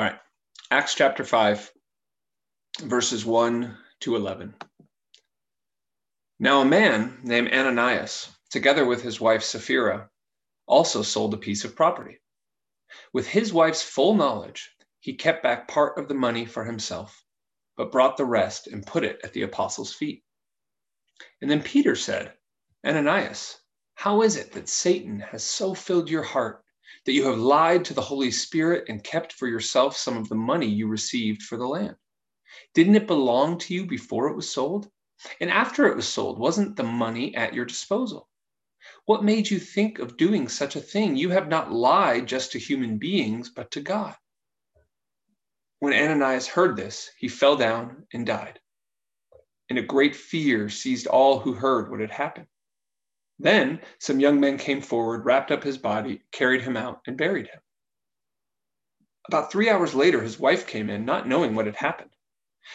All right. Acts chapter 5, verses 1 to 11. Now, a man named Ananias, together with his wife Sapphira, also sold a piece of property. With his wife's full knowledge, he kept back part of the money for himself, but brought the rest and put it at the apostles' feet. And then Peter said, Ananias, how is it that Satan has so filled your heart that you have lied to the Holy Spirit and kept for yourself some of the money you received for the land? Didn't it belong to you before it was sold? And after it was sold, wasn't the money at your disposal? What made you think of doing such a thing? You have not lied just to human beings, but to God. When Ananias heard this, he fell down and died. And a great fear seized all who heard what had happened. Then some young men came forward, wrapped up his body, carried him out, and buried him. About three hours later, his wife came in, not knowing what had happened.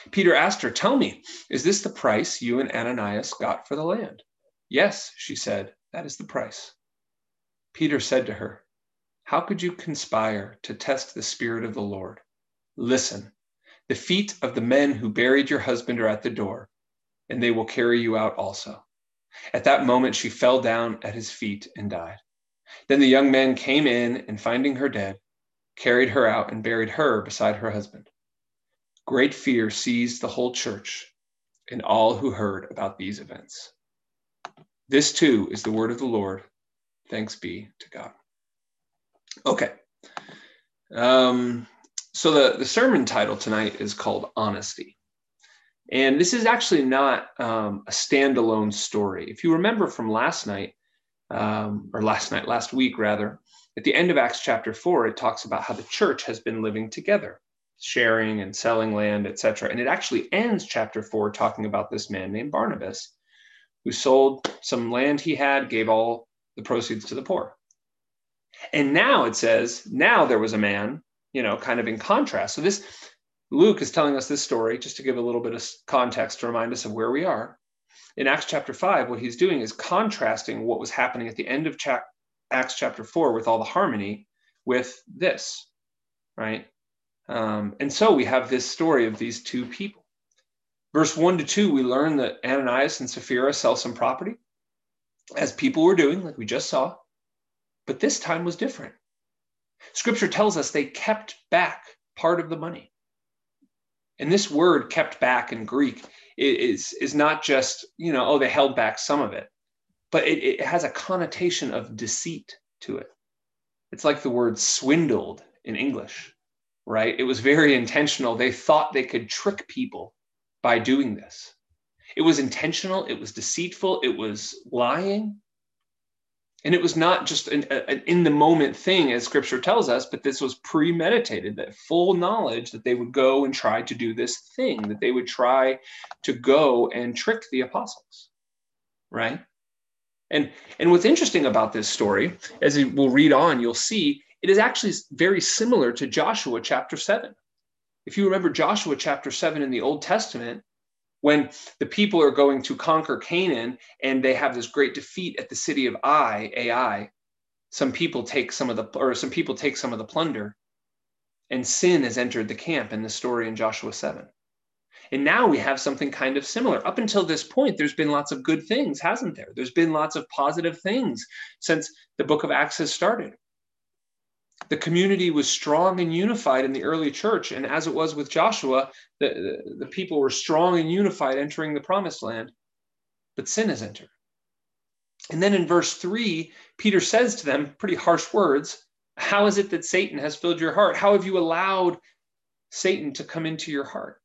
Peter asked her, Tell me, is this the price you and Ananias got for the land? Yes, she said, that is the price. Peter said to her, How could you conspire to test the Spirit of the Lord? Listen, the feet of the men who buried your husband are at the door, and they will carry you out also. At that moment, she fell down at his feet and died. Then the young men came in and, finding her dead, carried her out and buried her beside her husband. Great fear seized the whole church and all who heard about these events. This too is the word of the Lord. Thanks be to God. Okay. Um, so the, the sermon title tonight is called Honesty. And this is actually not um, a standalone story. If you remember from last night, um, or last night, last week rather, at the end of Acts chapter 4, it talks about how the church has been living together, sharing and selling land, etc. And it actually ends chapter 4 talking about this man named Barnabas, who sold some land he had, gave all the proceeds to the poor. And now it says, now there was a man, you know, kind of in contrast. So this Luke is telling us this story just to give a little bit of context to remind us of where we are. In Acts chapter 5, what he's doing is contrasting what was happening at the end of cha- Acts chapter 4 with all the harmony with this, right? Um, and so we have this story of these two people. Verse 1 to 2, we learn that Ananias and Sapphira sell some property, as people were doing, like we just saw, but this time was different. Scripture tells us they kept back part of the money. And this word kept back in Greek is, is not just, you know, oh, they held back some of it, but it, it has a connotation of deceit to it. It's like the word swindled in English, right? It was very intentional. They thought they could trick people by doing this. It was intentional, it was deceitful, it was lying, and it was not just an, an, in the moment thing, as scripture tells us, but this was premeditated, that full knowledge that they would go and try to do this thing, that they would try to go and trick the apostles, right? And, and what's interesting about this story, as we'll read on, you'll see it is actually very similar to Joshua chapter 7. If you remember Joshua chapter 7 in the Old Testament, when the people are going to conquer Canaan and they have this great defeat at the city of Ai, Ai, some people take some of the or some people take some of the plunder, and sin has entered the camp in the story in Joshua 7. And now we have something kind of similar. Up until this point, there's been lots of good things, hasn't there? There's been lots of positive things since the book of Acts has started the community was strong and unified in the early church. And as it was with Joshua, the, the, the, people were strong and unified entering the promised land. But sin has entered. And then in verse three, Peter says to them pretty harsh words How is it that Satan has filled your heart? How have you allowed Satan to come into your heart?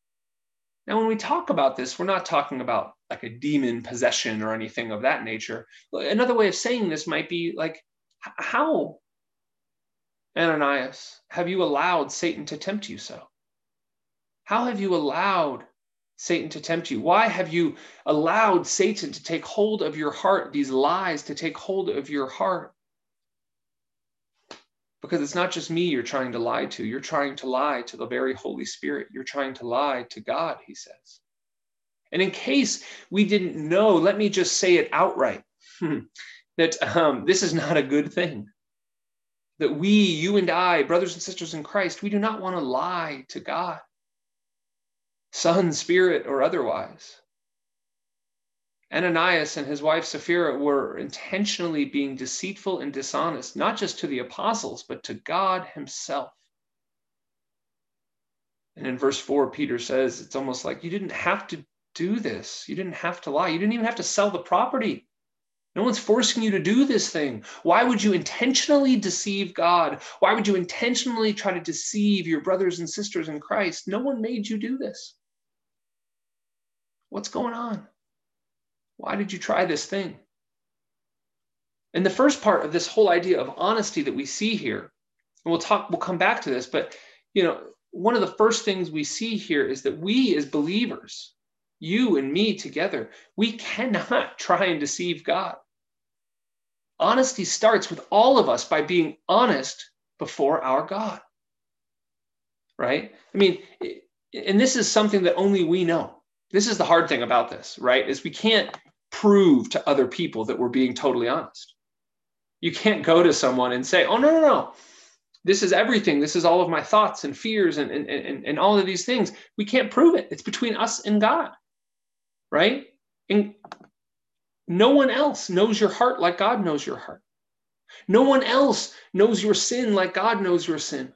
Now, when we talk about this, we're not talking about like a demon possession or anything of that nature. Another way of saying this might be like, how Ananias, have you allowed Satan to tempt you so? How have you allowed Satan to tempt you? Why have you allowed Satan to take hold of your heart, these lies to take hold of your heart? Because it's not just me you're trying to lie to. You're trying to lie to the very Holy Spirit. You're trying to lie to God, he says. And in case we didn't know, let me just say it outright that um, this is not a good thing that we, you and I, brothers and sisters in Christ, we do not want to lie to God, Son, Spirit, or otherwise. Ananias and his wife Sapphira were intentionally being deceitful and dishonest, not just to the apostles, but to God himself. And in verse 4, Peter says, it's almost like you didn't have to do this. You didn't have to lie. You didn't even have to sell the property. No one's forcing you to do this thing. Why would you intentionally deceive God? Why would you intentionally try to deceive your brothers and sisters in Christ? No one made you do this. What's going on? Why did you try this thing? And the first part of this whole idea of honesty that we see here, and we'll talk, we'll come back to this, but you know, one of the first things we see here is that we as believers, you and me together, we cannot try and deceive God. Honesty starts with all of us by being honest before our God. Right? I mean, and this is something that only we know. This is the hard thing about this, right? Is we can't prove to other people that we're being totally honest. You can't go to someone and say, oh, no, no, no. This is everything. This is all of my thoughts and fears and, and, and, and all of these things. We can't prove it. It's between us and God right? And no one else knows your heart like God knows your heart. No one else knows your sin like God knows your sin.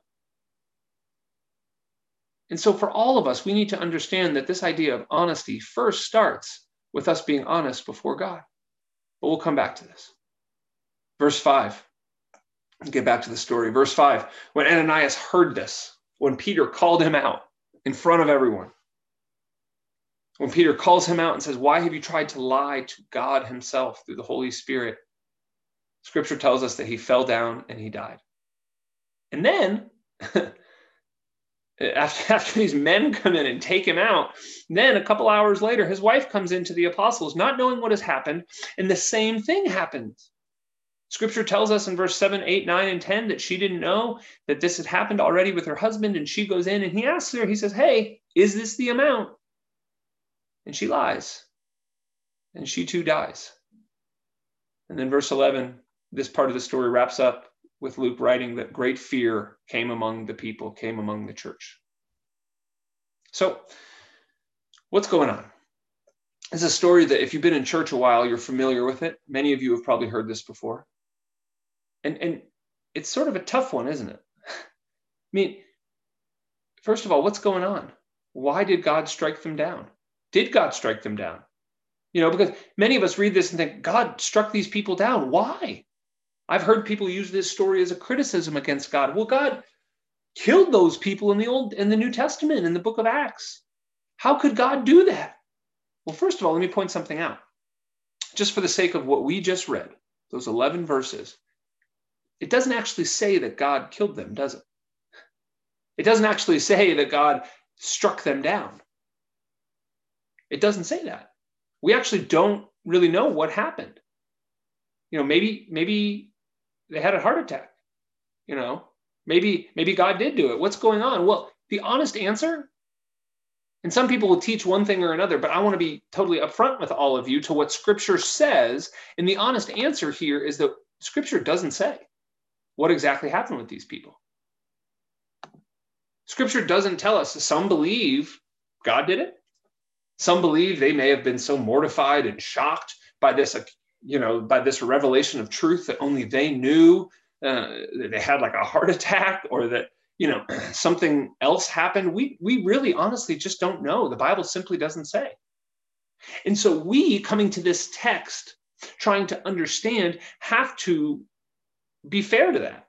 And so, for all of us, we need to understand that this idea of honesty first starts with us being honest before God. But we'll come back to this. Verse 5. Get back to the story. Verse 5. When Ananias heard this, when Peter called him out in front of everyone, when Peter calls him out and says, Why have you tried to lie to God Himself through the Holy Spirit? Scripture tells us that he fell down and he died. And then, after, after these men come in and take him out, then a couple hours later, his wife comes into the apostles, not knowing what has happened, and the same thing happens. Scripture tells us in verse 7, 8, 9, and 10 that she didn't know that this had happened already with her husband. And she goes in and he asks her, he says, Hey, is this the amount? And she lies. And she too dies. And then verse 11, this part of the story wraps up with Luke writing that great fear came among the people, came among the church. So, what's going on? It's a story that if you've been in church a while, you're familiar with it. Many of you have probably heard this before. And, and it's sort of a tough one, isn't it? I mean, first of all, what's going on? Why did God strike them down? Did God strike them down? You know, because many of us read this and think, God struck these people down. Why? I've heard people use this story as a criticism against God. Well, God killed those people in the Old in the New Testament, in the book of Acts. How could God do that? Well, first of all, let me point something out. Just for the sake of what we just read, those 11 verses, it doesn't actually say that God killed them, does it? It doesn't actually say that God struck them down. It doesn't say that. We actually don't really know what happened. You know, maybe maybe they had a heart attack. You know, maybe maybe God did do it. What's going on? Well, the honest answer and some people will teach one thing or another, but I want to be totally upfront with all of you to what scripture says. And the honest answer here is that scripture doesn't say what exactly happened with these people. Scripture doesn't tell us. Some believe God did it, some believe they may have been so mortified and shocked by this, you know, by this revelation of truth that only they knew uh, that they had like a heart attack or that you know something else happened. We we really honestly just don't know. The Bible simply doesn't say. And so we coming to this text, trying to understand, have to be fair to that.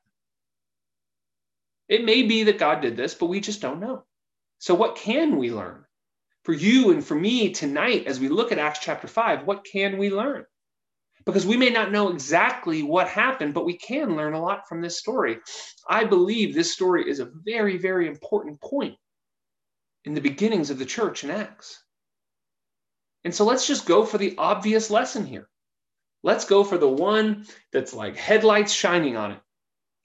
It may be that God did this, but we just don't know. So, what can we learn? For you and for me tonight as we look at Acts chapter 5, what can we learn? Because we may not know exactly what happened, but we can learn a lot from this story. I believe this story is a very, very important point in the beginnings of the church in Acts. And so let's just go for the obvious lesson here. Let's go for the one that's like headlights shining on it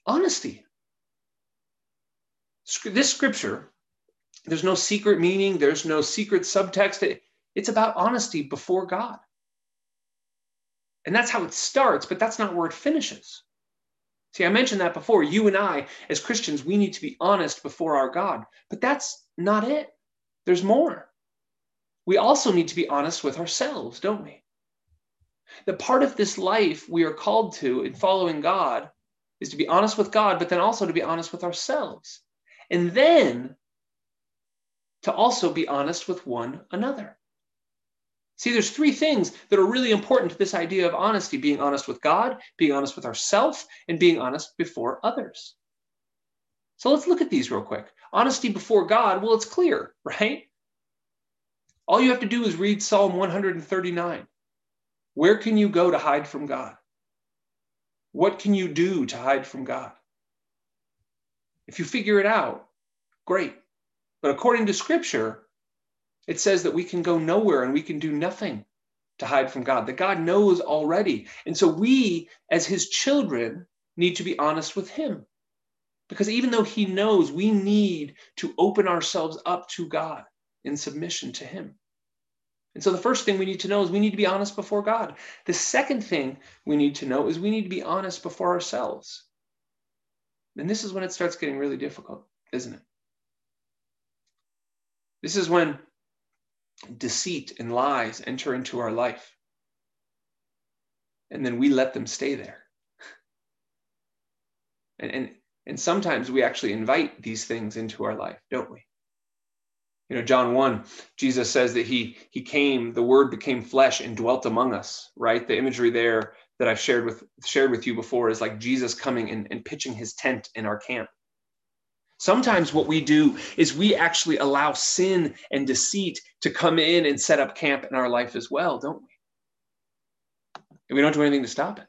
honesty. This scripture there's no secret meaning, there's no secret subtext. It's about honesty before God. And that's how it starts, but that's not where it finishes. See, I mentioned that before. You and I, as Christians, we need to be honest before our God. But that's not it. There's more. We also need to be honest with ourselves, don't we? The part of this life we are called to in following God is to be honest with God, but then also to be honest with ourselves. And then to also be honest with one another. See, there's three things that are really important to this idea of honesty being honest with God, being honest with ourselves, and being honest before others. So let's look at these real quick. Honesty before God, well, it's clear, right? All you have to do is read Psalm 139. Where can you go to hide from God? What can you do to hide from God? If you figure it out, great. But according to scripture, it says that we can go nowhere and we can do nothing to hide from God, that God knows already. And so we, as his children, need to be honest with him. Because even though he knows, we need to open ourselves up to God in submission to him. And so the first thing we need to know is we need to be honest before God. The second thing we need to know is we need to be honest before ourselves. And this is when it starts getting really difficult, isn't it? This is when deceit and lies enter into our life. And then we let them stay there. And, and, and sometimes we actually invite these things into our life, don't we? You know, John 1, Jesus says that he he came, the word became flesh and dwelt among us, right? The imagery there that I've shared with shared with you before is like Jesus coming and, and pitching his tent in our camp. Sometimes what we do is we actually allow sin and deceit to come in and set up camp in our life as well, don't we? And we don't do anything to stop it.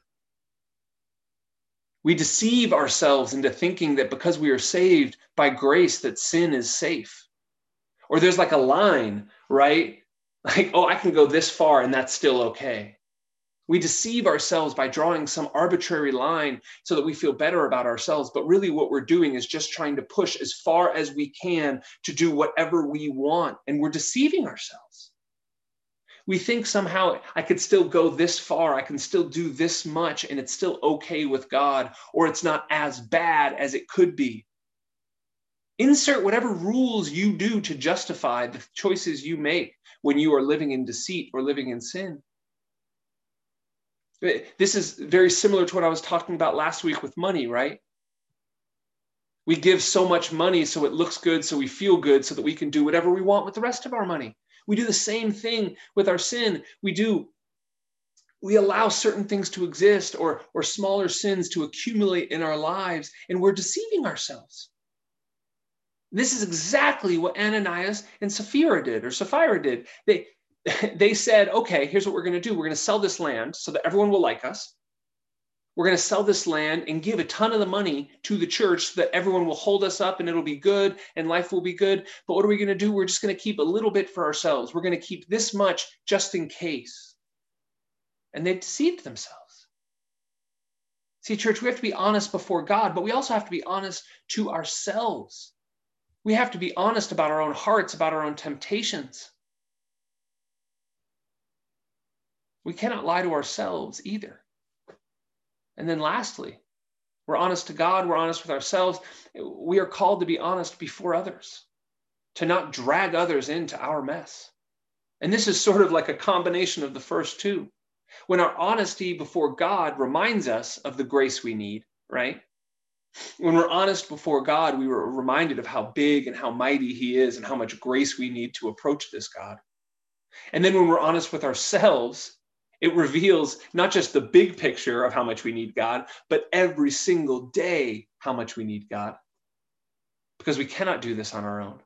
We deceive ourselves into thinking that because we are saved by grace that sin is safe. Or there's like a line, right? Like, oh, I can go this far and that's still okay. We deceive ourselves by drawing some arbitrary line so that we feel better about ourselves. But really, what we're doing is just trying to push as far as we can to do whatever we want. And we're deceiving ourselves. We think somehow I could still go this far, I can still do this much, and it's still okay with God, or it's not as bad as it could be. Insert whatever rules you do to justify the choices you make when you are living in deceit or living in sin. This is very similar to what I was talking about last week with money, right? We give so much money so it looks good, so we feel good, so that we can do whatever we want with the rest of our money. We do the same thing with our sin. We do we allow certain things to exist or or smaller sins to accumulate in our lives and we're deceiving ourselves. This is exactly what Ananias and Sapphira did or Sapphira did. They they said, okay, here's what we're going to do. We're going to sell this land so that everyone will like us. We're going to sell this land and give a ton of the money to the church so that everyone will hold us up and it'll be good and life will be good. But what are we going to do? We're just going to keep a little bit for ourselves. We're going to keep this much just in case. And they deceived themselves. See, church, we have to be honest before God, but we also have to be honest to ourselves. We have to be honest about our own hearts, about our own temptations. We cannot lie to ourselves either. And then lastly, we're honest to God, we're honest with ourselves. We are called to be honest before others, to not drag others into our mess. And this is sort of like a combination of the first two. When our honesty before God reminds us of the grace we need, right? When we're honest before God, we were reminded of how big and how mighty He is and how much grace we need to approach this God. And then when we're honest with ourselves, it reveals not just the big picture of how much we need God, but every single day how much we need God. Because we cannot do this on our own.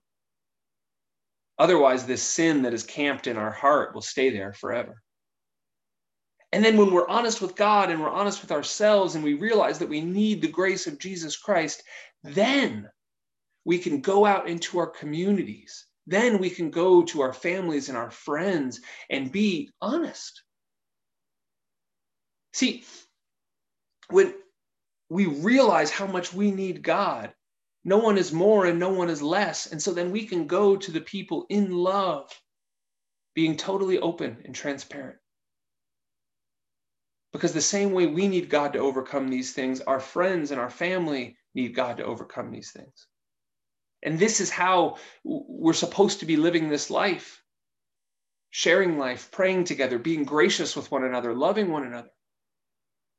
Otherwise, this sin that is camped in our heart will stay there forever. And then when we're honest with God and we're honest with ourselves and we realize that we need the grace of Jesus Christ, then we can go out into our communities. Then we can go to our families and our friends and be honest. See, when we realize how much we need God, no one is more and no one is less. And so then we can go to the people in love, being totally open and transparent. Because the same way we need God to overcome these things, our friends and our family need God to overcome these things. And this is how we're supposed to be living this life sharing life, praying together, being gracious with one another, loving one another.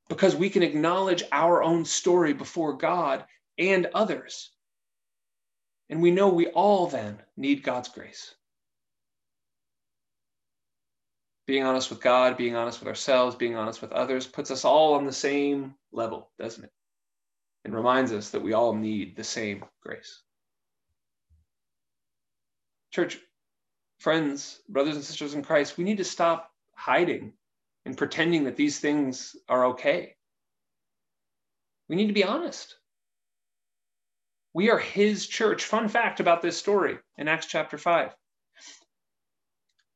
Because we can acknowledge our own story before God and others. And we know we all then need God's grace. Being honest with God, being honest with ourselves, being honest with others puts us all on the same level, doesn't it? And reminds us that we all need the same grace. Church, friends, brothers and sisters in Christ, we need to stop hiding and pretending that these things are okay. We need to be honest. We are his church. Fun fact about this story in Acts chapter 5.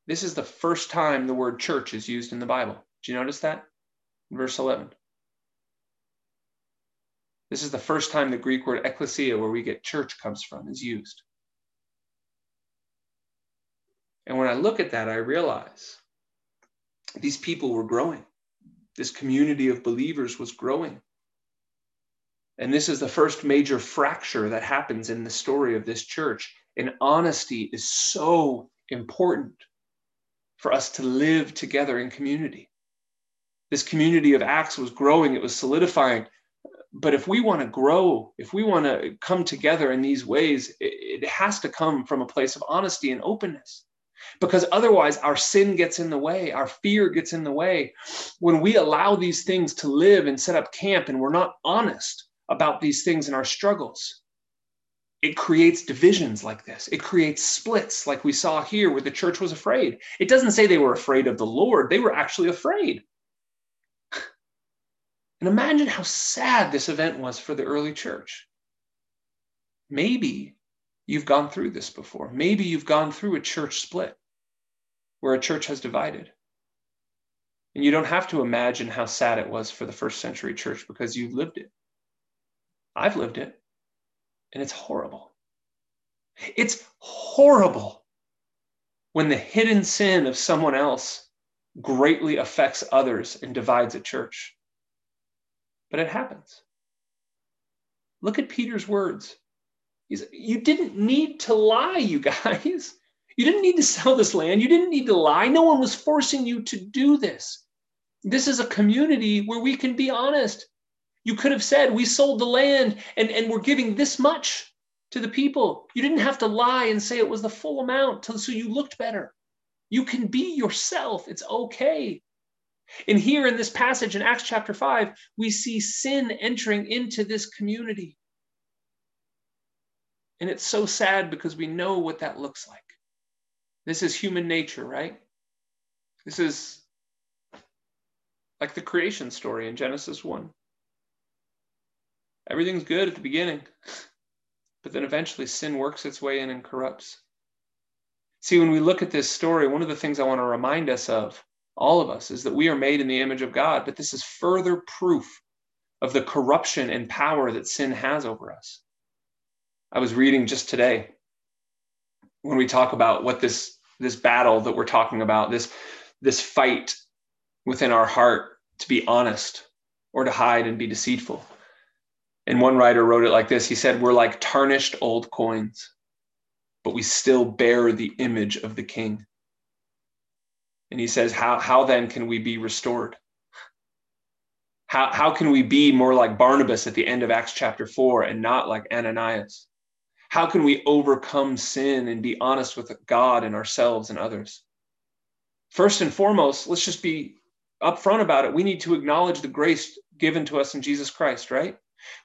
This is the first time the word church is used in the Bible. Do you notice that? Verse 11. This is the first time the Greek word ecclesia, where we get church comes from, is used. And when I look at that, I realize these people were growing. This community of believers was growing. And this is the first major fracture that happens in the story of this church. And honesty is so important for us to live together in community. This community of Acts was growing, it was solidifying. But if we want to grow, if we want to come together in these ways, it, has to come from a place of honesty and openness because otherwise our sin gets in the way, our fear gets in the way. When we allow these things to live and set up camp and we're not honest about these things and our struggles, it creates divisions like this. It creates splits like we saw here where the church was afraid. It doesn't say they were afraid of the Lord, they were actually afraid. And imagine how sad this event was for the early church. Maybe you've gone through this before. Maybe you've gone through a church split where a church has divided. And you don't have to imagine how sad it was for the first century church because you've lived it. I've lived it, and it's horrible. It's horrible when the hidden sin of someone else greatly affects others and divides a church. But it happens. Look at Peter's words. He's, you didn't need to lie, you guys. You didn't need to sell this land. You didn't need to lie. No one was forcing you to do this. This is a community where we can be honest. You could have said, We sold the land and, and we're giving this much to the people. You didn't have to lie and say it was the full amount so you looked better. You can be yourself. It's okay. And here in this passage in Acts chapter 5, we see sin entering into this community. And it's so sad because we know what that looks like. This is human nature, right? This is like the creation story in Genesis 1. Everything's good at the beginning, but then eventually sin works its way in and corrupts. See, when we look at this story, one of the things I want to remind us of, all of us, is that we are made in the image of God, but this is further proof of the corruption and power that sin has over us. I was reading just today when we talk about what this this battle that we're talking about, this this fight within our heart to be honest or to hide and be deceitful. And one writer wrote it like this He said, We're like tarnished old coins, but we still bear the image of the king. And he says, How, how then can we be restored? How, how can we be more like Barnabas at the end of Acts chapter 4 and not like Ananias? How can we overcome sin and be honest with God and ourselves and others? First and foremost, let's just be upfront about it. We need to acknowledge the grace given to us in Jesus Christ, right?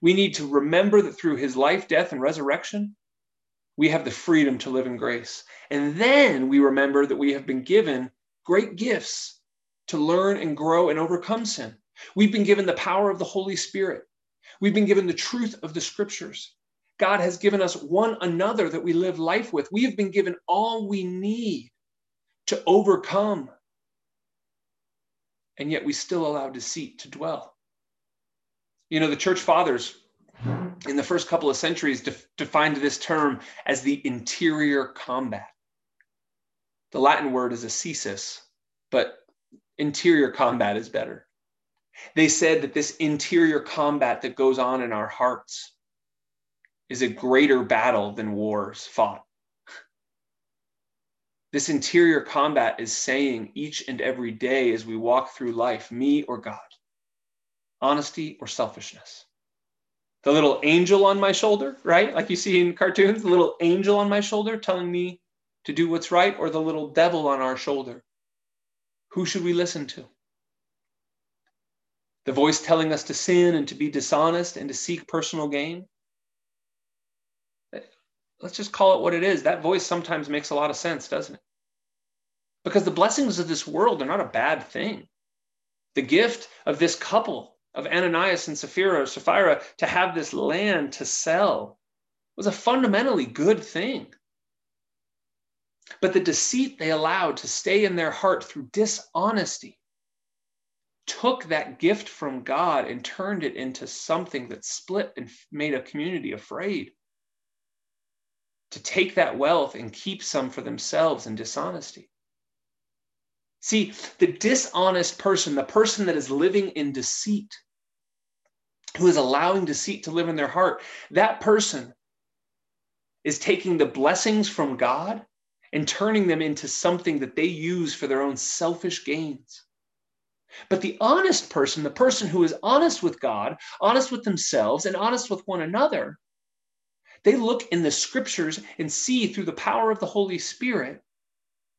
We need to remember that through his life, death, and resurrection, we have the freedom to live in grace. And then we remember that we have been given great gifts to learn and grow and overcome sin. We've been given the power of the Holy Spirit. We've been given the truth of the scriptures. God has given us one another that we live life with. We have been given all we need to overcome. And yet we still allow deceit to dwell. You know, the church fathers in the first couple of centuries def- defined this term as the interior combat. The Latin word is ascesis, but interior combat is better. They said that this interior combat that goes on in our hearts is a greater battle than wars fought. This interior combat is saying each and every day as we walk through life, me or God, honesty or selfishness. The little angel on my shoulder, right? Like you see in cartoons, the little angel on my shoulder telling me to do what's right, or the little devil on our shoulder. Who should we listen to? The voice telling us to sin and to be dishonest and to seek personal gain? Let's just call it what it is. That voice sometimes makes a lot of sense, doesn't it? Because the blessings of this world are not a bad thing. The gift of this couple of Ananias and Sapphira or Sapphira to have this land to sell was a fundamentally good thing. But the deceit they allowed to stay in their heart through dishonesty took that gift from God and turned it into something that split and made a community afraid to take that wealth and keep some for themselves in dishonesty. See, the dishonest person, the person that is living in deceit, who is allowing deceit to live in their heart, that person is taking the blessings from God and turning them into something that they use for their own selfish gains. But the honest person, the person who is honest with God, honest with themselves, and honest with one another, they look in the scriptures and see through the power of the Holy Spirit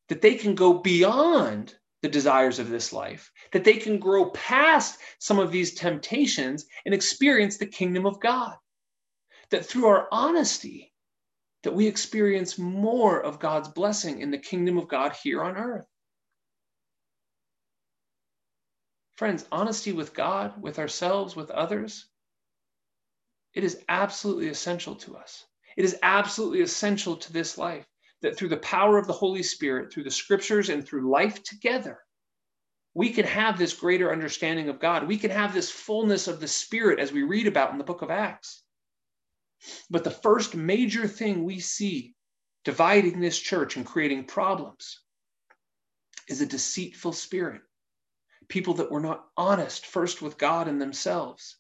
that they can go beyond the desires of this life, that they can grow past some of these temptations and experience the kingdom of God. That through our honesty, that we experience more of God's blessing in the kingdom of God here on earth. Friends, honesty with God, with ourselves, with others, it is absolutely essential to us. It is absolutely essential to this life that through the power of the Holy Spirit, through the scriptures, and through life together, we can have this greater understanding of God. We can have this fullness of the Spirit as we read about in the book of Acts. But the first major thing we see dividing this church and creating problems is a deceitful spirit. People that were not honest first with God and themselves.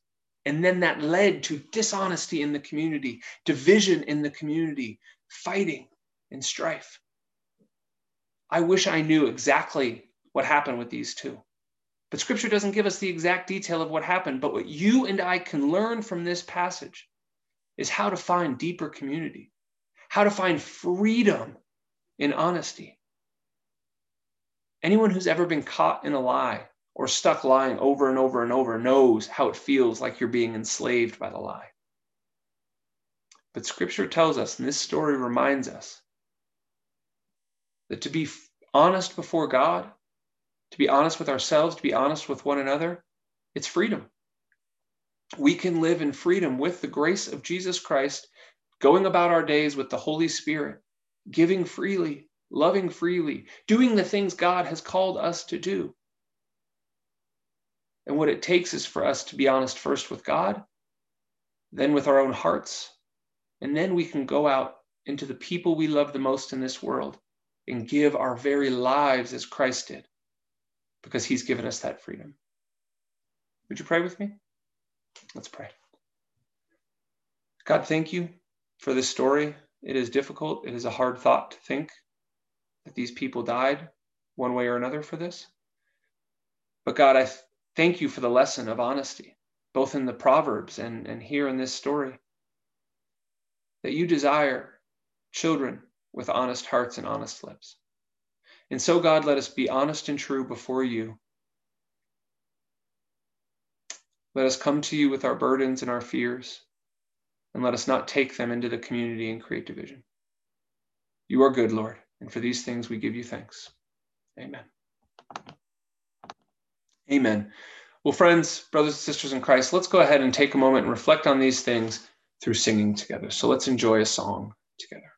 And then that led to dishonesty in the community, division in the community, fighting and strife. I wish I knew exactly what happened with these two. But scripture doesn't give us the exact detail of what happened. But what you and I can learn from this passage is how to find deeper community, how to find freedom in honesty. Anyone who's ever been caught in a lie or stuck lying over and over and over knows how it feels like you're being enslaved by the lie. But scripture tells us, and this story reminds us, that to be honest before God, to be honest with ourselves, to be honest with one another, it's freedom. We can live in freedom with the grace of Jesus Christ, going about our days with the Holy Spirit, giving freely, loving freely, doing the things God has called us to do. And what it takes is for us to be honest first with God, then with our own hearts, and then we can go out into the people we love the most in this world and give our very lives as Christ did, because he's given us that freedom. Would you pray with me? Let's pray. God, thank you for this story. It is difficult, it is a hard thought to think that these people died one way or another for this. But God, I Thank you for the lesson of honesty, both in the Proverbs and, and here in this story. That you desire children with honest hearts and honest lips. And so, God, let us be honest and true before you. Let us come to you with our burdens and our fears, and let us not take them into the community and create division. You are good, Lord, and for these things we give you thanks. Amen. Amen. Well, friends, brothers and sisters in Christ, let's go ahead and take a moment and reflect on these things through singing together. So let's enjoy a song together.